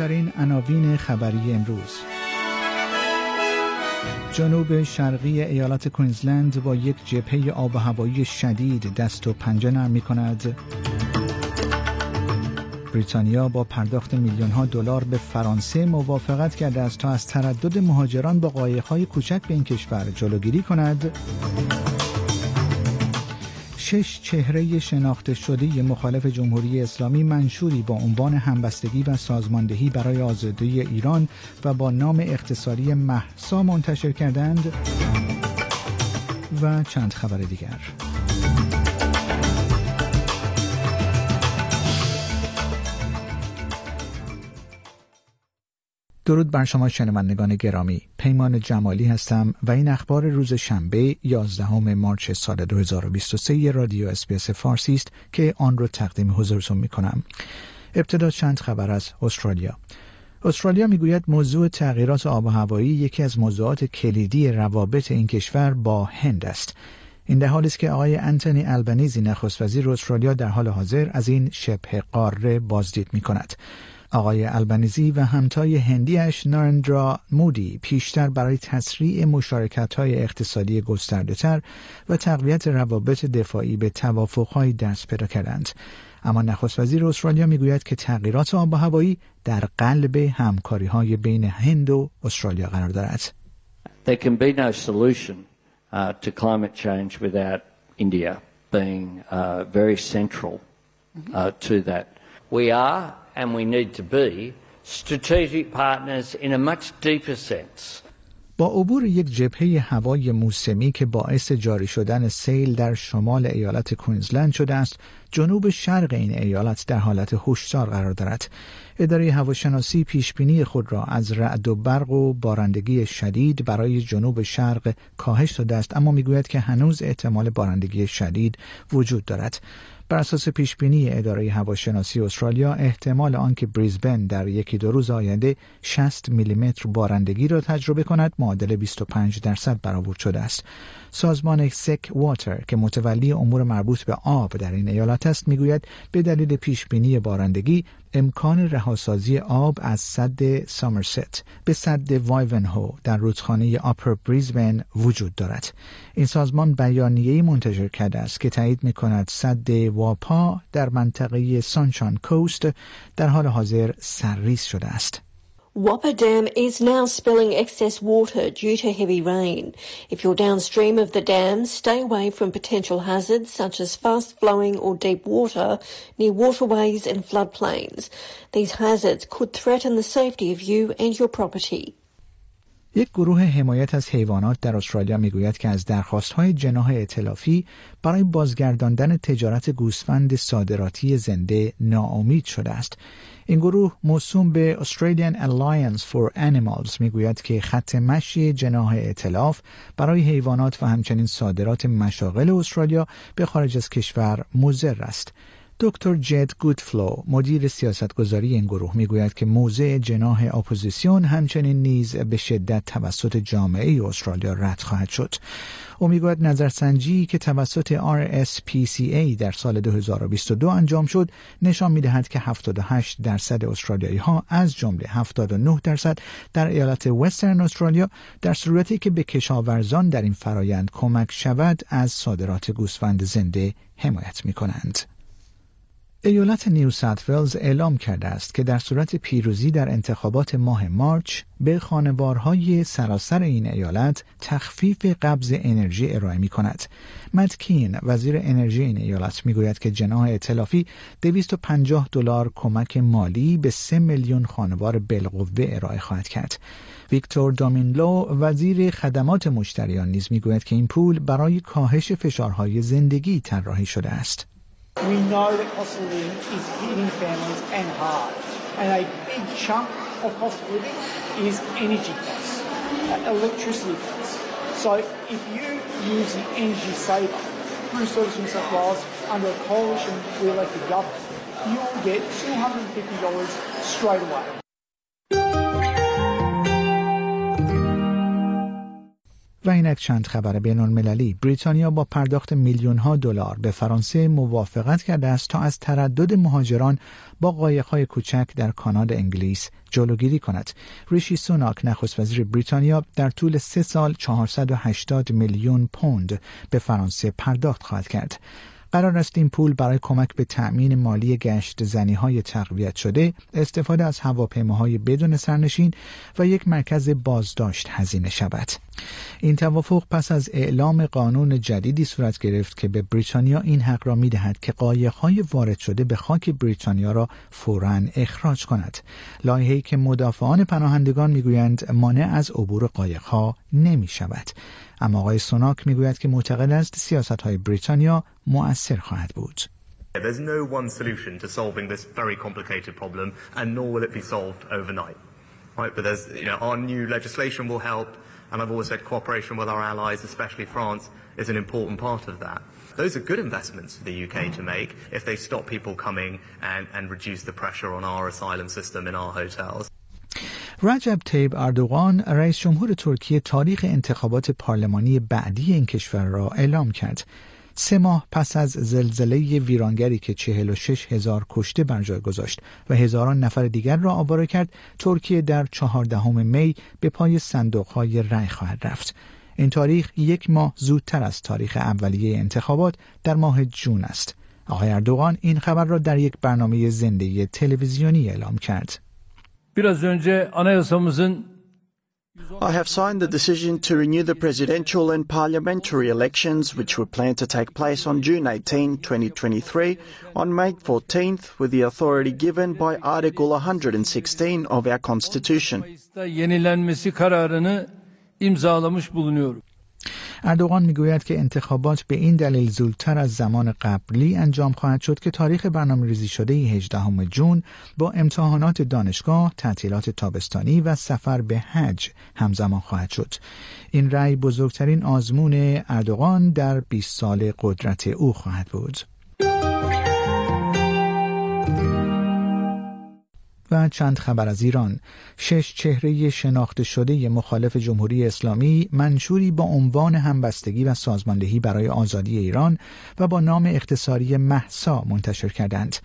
مهمترین عناوین خبری امروز جنوب شرقی ایالت کوینزلند با یک جبهه آب و هوایی شدید دست و پنجه نرم می کند. بریتانیا با پرداخت میلیون ها دلار به فرانسه موافقت کرده است تا از تردد مهاجران با قایق‌های کوچک به این کشور جلوگیری کند. شش چهره شناخته شده مخالف جمهوری اسلامی منشوری با عنوان همبستگی و سازماندهی برای آزادی ایران و با نام اختصاری محسا منتشر کردند و چند خبر دیگر. درود بر شما شنوندگان گرامی. پیمان جمالی هستم و این اخبار روز شنبه 11 مارچ سال 2023 رادیو اسپیس فارسی است که آن را تقدیم حضورتون می کنم ابتدا چند خبر از استرالیا. استرالیا می‌گوید موضوع تغییرات آب و هوایی یکی از موضوعات کلیدی روابط این کشور با هند است. این در حالی است که آقای انتونی البنیزی نخست وزیر استرالیا در حال حاضر از این شبه قاره بازدید می کند. آقای البنیزی و همتای هندیش نارندرا مودی پیشتر برای تسریع مشارکت های اقتصادی گسترده تر و تقویت روابط دفاعی به توافقهایی دست پیدا کردند. اما نخست وزیر استرالیا می‌گوید که تغییرات آب و هوایی در قلب همکاری های بین هند و استرالیا قرار دارد. There can be no solution uh, to climate change without India being uh, very central uh, to that. We are and we need to be strategic partners in a much deeper sense. با عبور یک جبهه هوای موسمی که باعث جاری شدن سیل در شمال ایالت کوینزلند شده است جنوب شرق این ایالت در حالت هشدار قرار دارد اداره هواشناسی پیشبینی خود را از رعد و برق و بارندگی شدید برای جنوب شرق کاهش داده است اما می‌گوید که هنوز احتمال بارندگی شدید وجود دارد بر اساس پیشبینی اداره هواشناسی استرالیا احتمال آنکه بریزبن در یکی دو روز آینده 60 میلیمتر بارندگی را تجربه کند معادل 25 درصد برآورد شده است. سازمان سک واتر که متولی امور مربوط به آب در این ایالت است می‌گوید به دلیل پیشبینی بارندگی امکان رهاسازی آب از سد سامرست به سد وایونهو در رودخانه آپر بریزبن وجود دارد. این سازمان بیانیه‌ای منتشر کرده است که تایید می کند سد واپا در منطقه سانشان کوست در حال حاضر سرریز شده است. Whopper Dam is now spilling excess water due to heavy rain. If you're downstream of the dam, stay away from potential hazards such as fast flowing or deep water near waterways and floodplains. These hazards could threaten the safety of you and your property. یک گروه حمایت از حیوانات در استرالیا میگوید که از درخواستهای جناح اطلافی برای بازگرداندن تجارت گوسفند صادراتی زنده ناامید شده است. این گروه موسوم به Australian Alliance for Animals می‌گوید که خط مشی جناح اطلاف برای حیوانات و همچنین صادرات مشاغل استرالیا به خارج از کشور مضر است. دکتر جد گودفلو مدیر سیاستگذاری این گروه می‌گوید که موضع جناح اپوزیسیون همچنین نیز به شدت توسط جامعه استرالیا رد خواهد شد او می‌گوید نظرسنجی که توسط RSPCA در سال 2022 انجام شد نشان می‌دهد که 78 درصد استرالیایی ها از جمله 79 درصد در ایالت وسترن استرالیا در صورتی که به کشاورزان در این فرایند کمک شود از صادرات گوسفند زنده حمایت می کنند. ایالت نیو ساوت اعلام کرده است که در صورت پیروزی در انتخابات ماه مارچ به خانوارهای سراسر این ایالت تخفیف قبض انرژی ارائه می کند. وزیر انرژی این ایالت می گوید که جناح اطلافی 250 دلار کمک مالی به 3 میلیون خانوار بالقوه ارائه خواهد کرد. ویکتور دامینلو وزیر خدمات مشتریان نیز می گوید که این پول برای کاهش فشارهای زندگی طراحی شده است. We know that cost of living is hitting families and hard. And a big chunk of cost of living is energy costs, uh, electricity costs. So if you use the energy saver through Service New South Wales under a coalition re-elected government, you will get $250 straight away. و اینک چند خبر بین المللی بریتانیا با پرداخت میلیون ها دلار به فرانسه موافقت کرده است تا از تردد مهاجران با قایق‌های کوچک در کانال انگلیس جلوگیری کند. ریشی سوناک نخست وزیر بریتانیا در طول سه سال 480 میلیون پوند به فرانسه پرداخت خواهد کرد. قرار است این پول برای کمک به تأمین مالی گشت زنی های تقویت شده استفاده از هواپیماهای بدون سرنشین و یک مرکز بازداشت هزینه شود. این توافق پس از اعلام قانون جدیدی صورت گرفت که به بریتانیا این حق را می دهد که قایقهای وارد شده به خاک بریتانیا را فورا اخراج کند. لایحه‌ای که مدافعان پناهندگان می‌گویند مانع از عبور قایقها نمی شود اما آقای سوناک میگوید که معتقد است سیاست های بریتانیا مؤثر خواهد بود. There's no one solution to solving this very complicated problem, and nor will it be solved overnight. Right? But there's, you know, our new legislation will help, and I've always said cooperation with our allies, especially France, is an important part of that. Those are good investments for the UK to make if they stop people coming and, and reduce the pressure on our asylum system in our hotels. رجب تیب اردوغان رئیس جمهور ترکیه تاریخ انتخابات پارلمانی بعدی این کشور را اعلام کرد. سه ماه پس از زلزله ویرانگری که 46 هزار کشته بر جای گذاشت و هزاران نفر دیگر را آواره کرد ترکیه در چهاردهم می به پای صندوقهای رأی خواهد رفت. این تاریخ یک ماه زودتر از تاریخ اولیه انتخابات در ماه جون است. آقای اردوغان این خبر را در یک برنامه زنده تلویزیونی اعلام کرد. Biraz önce anayasamızın I have signed the decision to renew the presidential and parliamentary elections, which were planned to take place on June 18, 2023, on May 14th, with the authority given by Article 116 of our Constitution. اردوغان می‌گوید که انتخابات به این دلیل زودتر از زمان قبلی انجام خواهد شد که تاریخ برنامه ریزی شده 18 جون با امتحانات دانشگاه، تعطیلات تابستانی و سفر به حج همزمان خواهد شد. این رأی بزرگترین آزمون اردوغان در 20 سال قدرت او خواهد بود. و چند خبر از ایران شش چهره شناخته شده مخالف جمهوری اسلامی منشوری با عنوان همبستگی و سازماندهی برای آزادی ایران و با نام اختصاری محسا منتشر کردند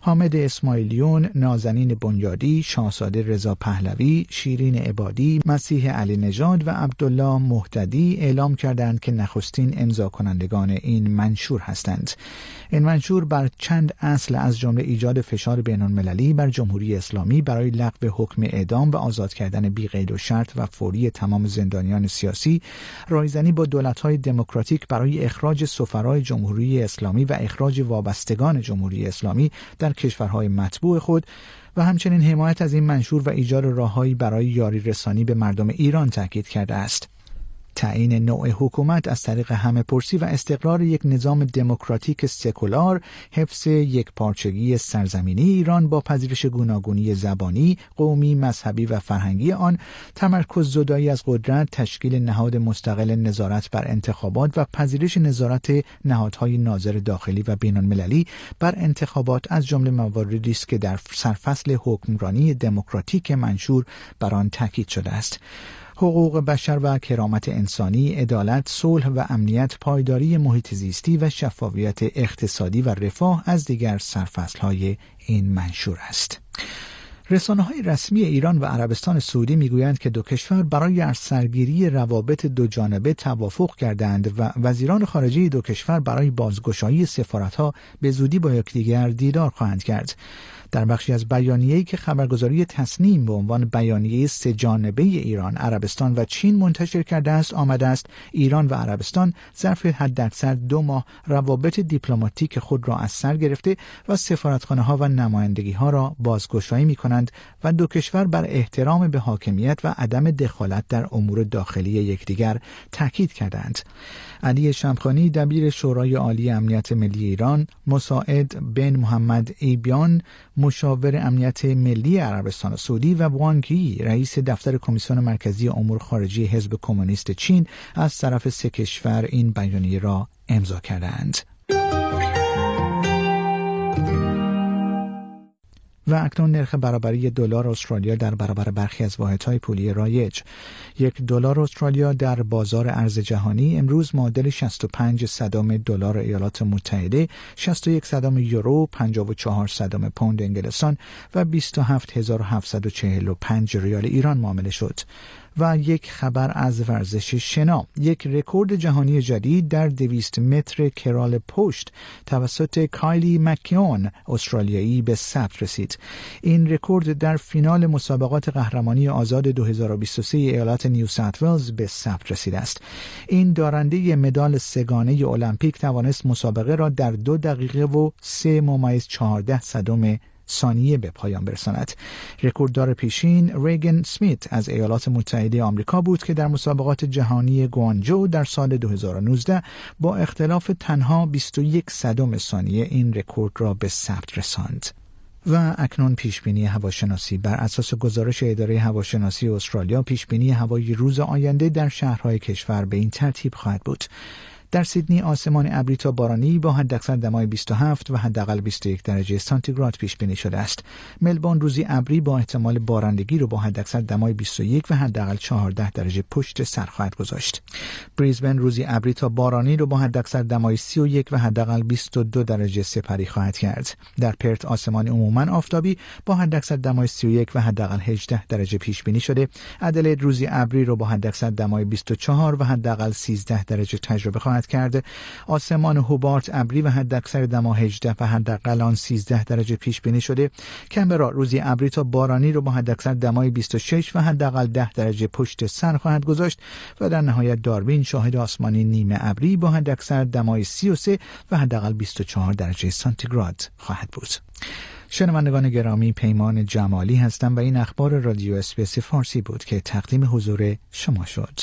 حامد اسماعیلیون، نازنین بنیادی، شاهزاده رضا پهلوی، شیرین عبادی، مسیح علی نژاد و عبدالله مهددی اعلام کردند که نخستین امضا کنندگان این منشور هستند. این منشور بر چند اصل از جمله ایجاد فشار بین المللی بر جمهوری اسلامی برای لغو حکم اعدام و آزاد کردن بی قید و شرط و فوری تمام زندانیان سیاسی، رایزنی با دولت‌های دموکراتیک برای اخراج سفرای جمهوری اسلامی و اخراج وابستگان جمهوری اسلامی در کشورهای مطبوع خود و همچنین حمایت از این منشور و ایجاد راههایی برای یاری رسانی به مردم ایران تاکید کرده است. تعیین نوع حکومت از طریق همه پرسی و استقرار یک نظام دموکراتیک سکولار حفظ یک پارچگی سرزمینی ایران با پذیرش گوناگونی زبانی، قومی، مذهبی و فرهنگی آن تمرکز زدایی از قدرت تشکیل نهاد مستقل نظارت بر انتخابات و پذیرش نظارت نهادهای ناظر داخلی و بین المللی بر انتخابات از جمله مواردی است که در سرفصل حکمرانی دموکراتیک منشور بر آن تاکید شده است. حقوق بشر و کرامت انسانی، عدالت، صلح و امنیت، پایداری محیط زیستی و شفافیت اقتصادی و رفاه از دیگر های این منشور است. رسانه های رسمی ایران و عربستان سعودی می‌گویند که دو کشور برای سرگیری روابط دو جانبه توافق کردند و وزیران خارجه دو کشور برای بازگشایی سفارتها به زودی با یکدیگر دیدار خواهند کرد. در بخشی از بیانیه‌ای که خبرگزاری تصنیم به عنوان بیانیه سه جانبه ایران، عربستان و چین منتشر کرده است آمده است ایران و عربستان ظرف حداکثر دو ماه روابط دیپلماتیک خود را از سر گرفته و سفارتخانه ها و نمایندگی ها را بازگشایی می کنند و دو کشور بر احترام به حاکمیت و عدم دخالت در امور داخلی یکدیگر تاکید کردند. علی شمخانی دبیر شورای عالی امنیت ملی ایران مساعد بن محمد ایبیان مشاور امنیت ملی عربستان سعودی و وانگی رئیس دفتر کمیسیون مرکزی امور خارجی حزب کمونیست چین از طرف سه کشور این بیانیه را امضا کردند. و اکنون نرخ برابری دلار استرالیا در برابر برخی از واحدهای پولی رایج. یک دلار استرالیا در بازار ارز جهانی امروز معادل 65 صدام دلار ایالات متحده 61 صدم یورو 54 صدم پوند انگلستان و 27745 ریال ایران معامله شد. و یک خبر از ورزش شنا. یک رکورد جهانی جدید در دویست متر کرال پشت توسط کایلی مکیون استرالیایی به ثبت رسید. این رکورد در فینال مسابقات قهرمانی آزاد 2023 ایالت نیو ساوت ولز به ثبت رسیده است. این دارنده مدال سگانه المپیک توانست مسابقه را در دو دقیقه و سه ممیز چهارده صدم ثانیه به پایان برساند. رکورددار پیشین ریگن سمیت از ایالات متحده آمریکا بود که در مسابقات جهانی گوانجو در سال 2019 با اختلاف تنها 21 صدم ثانیه این رکورد را به ثبت رساند. و اکنون پیشبینی هواشناسی بر اساس گزارش اداره هواشناسی استرالیا پیشبینی هوای روز آینده در شهرهای کشور به این ترتیب خواهد بود. در سیدنی آسمان ابری تا بارانی با حداکثر دمای 27 و حداقل 21 درجه سانتیگراد پیش بینی شده است. ملبورن روزی ابری با احتمال بارندگی رو با حداکثر دمای 21 و حداقل 14 درجه پشت سر خواهد گذاشت. بریزبن روزی ابری تا بارانی رو با حداکثر دمای 31 و حداقل 22 درجه سپری خواهد کرد. در پرت آسمان عموما آفتابی با حداکثر دمای 31 و حداقل 18 درجه پیش بینی شده. ادلید روزی ابری رو با حداکثر دمای 24 و حداقل 13 درجه تجربه خواهد کرده آسمان هوبارت ابری و حداکثر دما 18 و حداقل آن 13 درجه پیش بینی شده. کمبرا روزی ابری تا بارانی رو با حداکثر دمای 26 و حداقل 10 درجه پشت سر خواهد گذاشت و در نهایت داروین شاهد آسمانی نیمه ابری با حداکثر دمای 33 و حداقل 24 درجه سانتیگراد خواهد بود. شنوندگان گرامی پیمان جمالی هستم و این اخبار رادیو اسپیس فارسی بود که تقدیم حضور شما شد.